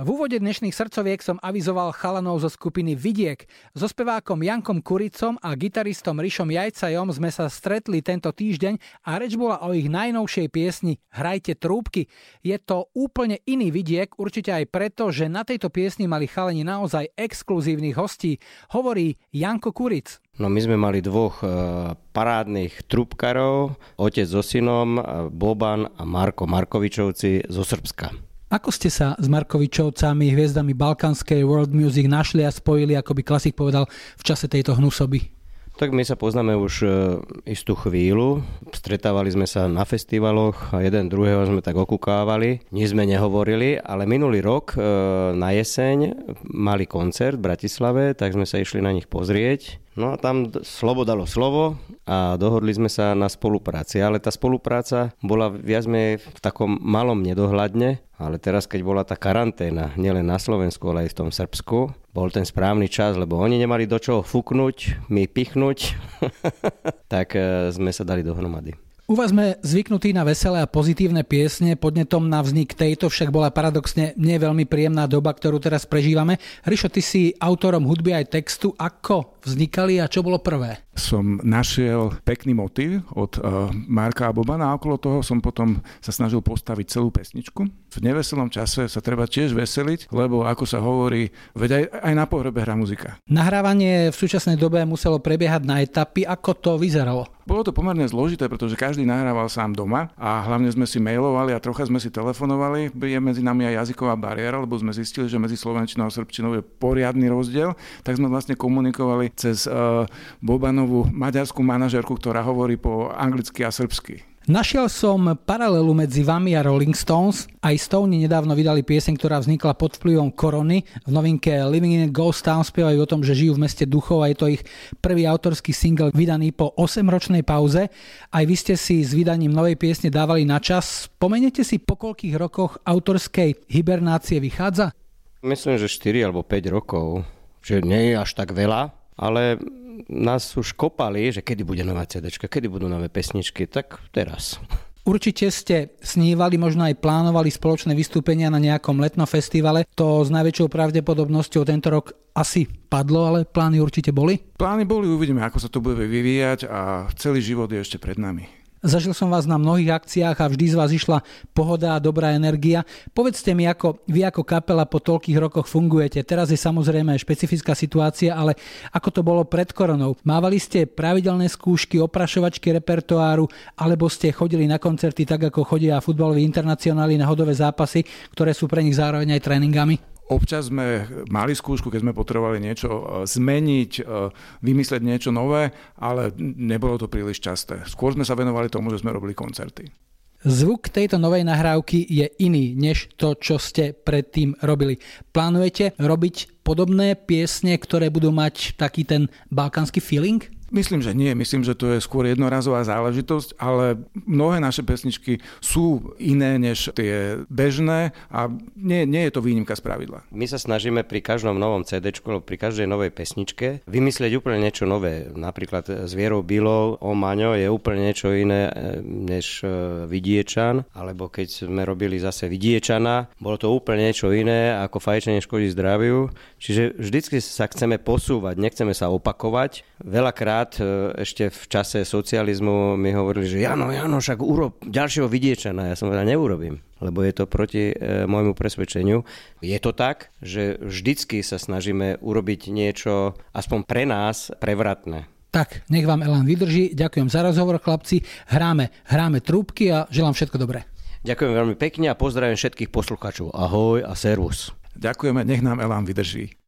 V úvode dnešných srdcoviek som avizoval chalanov zo skupiny Vidiek. So spevákom Jankom Kuricom a gitaristom Rišom Jajcajom sme sa stretli tento týždeň a reč bola o ich najnovšej piesni Hrajte trúbky. Je to úplne iný Vidiek, určite aj preto, že na tejto piesni mali chalani naozaj exkluzívnych hostí, hovorí Janko Kuric. No my sme mali dvoch e, parádnych trúbkarov, otec so synom, e, Boban a Marko Markovičovci zo Srbska. Ako ste sa s Markovičovcami, hviezdami balkanskej world music našli a spojili, ako by klasik povedal, v čase tejto hnusoby? Tak my sa poznáme už e, istú chvíľu. Stretávali sme sa na festivaloch a jeden druhého sme tak okukávali. Nič sme nehovorili, ale minulý rok e, na jeseň mali koncert v Bratislave, tak sme sa išli na nich pozrieť. No a tam slovo dalo slovo a dohodli sme sa na spolupráci. Ale tá spolupráca bola viac menej v takom malom nedohľadne, ale teraz, keď bola tá karanténa, nielen na Slovensku, ale aj v tom Srbsku, bol ten správny čas, lebo oni nemali do čoho fúknuť, my pichnúť, tak e, sme sa dali dohromady. U vás sme zvyknutí na veselé a pozitívne piesne, podnetom na vznik tejto však bola paradoxne nie veľmi príjemná doba, ktorú teraz prežívame. Rišo, ty si autorom hudby aj textu. Ako vznikali a čo bolo prvé? Som našiel pekný motív od uh, Marka a Bobana a okolo toho som potom sa snažil postaviť celú pesničku. V neveselom čase sa treba tiež veseliť, lebo ako sa hovorí, veď aj, aj na pohrebe hrá muzika. Nahrávanie v súčasnej dobe muselo prebiehať na etapy. Ako to vyzeralo? Bolo to pomerne zložité, pretože každý nahrával sám doma a hlavne sme si mailovali a trocha sme si telefonovali. Je medzi nami aj jazyková bariéra, lebo sme zistili, že medzi slovenčinou a srbčinou je poriadny rozdiel. Tak sme vlastne komunikovali cez uh, Bobanovú maďarskú manažerku, ktorá hovorí po anglicky a srbsky. Našiel som paralelu medzi vami a Rolling Stones. Aj Stone nedávno vydali pieseň, ktorá vznikla pod vplyvom korony. V novinke Living in a Ghost Town spievajú o tom, že žijú v meste duchov a je to ich prvý autorský single vydaný po 8-ročnej pauze. Aj vy ste si s vydaním novej piesne dávali na čas. Spomenete si, po koľkých rokoch autorskej hibernácie vychádza? Myslím, že 4 alebo 5 rokov. Že nie je až tak veľa, ale nás už kopali, že kedy bude nová CD, kedy budú nové pesničky, tak teraz. Určite ste snívali, možno aj plánovali spoločné vystúpenia na nejakom letnom festivale. To s najväčšou pravdepodobnosťou tento rok asi padlo, ale plány určite boli? Plány boli, uvidíme, ako sa to bude vyvíjať a celý život je ešte pred nami. Zažil som vás na mnohých akciách a vždy z vás išla pohoda a dobrá energia. Povedzte mi, ako vy ako kapela po toľkých rokoch fungujete. Teraz je samozrejme špecifická situácia, ale ako to bolo pred koronou? Mávali ste pravidelné skúšky, oprašovačky repertoáru, alebo ste chodili na koncerty tak, ako chodia futbaloví internacionáli na hodové zápasy, ktoré sú pre nich zároveň aj tréningami? Občas sme mali skúšku, keď sme potrebovali niečo e, zmeniť, e, vymyslieť niečo nové, ale nebolo to príliš časté. Skôr sme sa venovali tomu, že sme robili koncerty. Zvuk tejto novej nahrávky je iný než to, čo ste predtým robili. Plánujete robiť podobné piesne, ktoré budú mať taký ten balkánsky feeling? Myslím, že nie. Myslím, že to je skôr jednorazová záležitosť, ale mnohé naše pesničky sú iné než tie bežné a nie, nie je to výnimka z pravidla. My sa snažíme pri každom novom CD, pri každej novej pesničke vymyslieť úplne niečo nové. Napríklad s Vierou Bilou o Maňo je úplne niečo iné e, než e, Vidiečan, alebo keď sme robili zase Vidiečana, bolo to úplne niečo iné ako fajčenie škodí zdraviu. Čiže vždycky sa chceme posúvať, nechceme sa opakovať. Veľakrát tentokrát e, ešte v čase socializmu mi hovorili, že Jano, Jano, však urob ďalšieho vidiečana. Ja som povedal, neurobím, lebo je to proti e, môjmu presvedčeniu. Je to tak, že vždycky sa snažíme urobiť niečo aspoň pre nás prevratné. Tak, nech vám Elan vydrží. Ďakujem za rozhovor, chlapci. Hráme, hráme trúbky a želám všetko dobré. Ďakujem veľmi pekne a pozdravím všetkých poslucháčov. Ahoj a servus. Ďakujeme, nech nám Elan vydrží.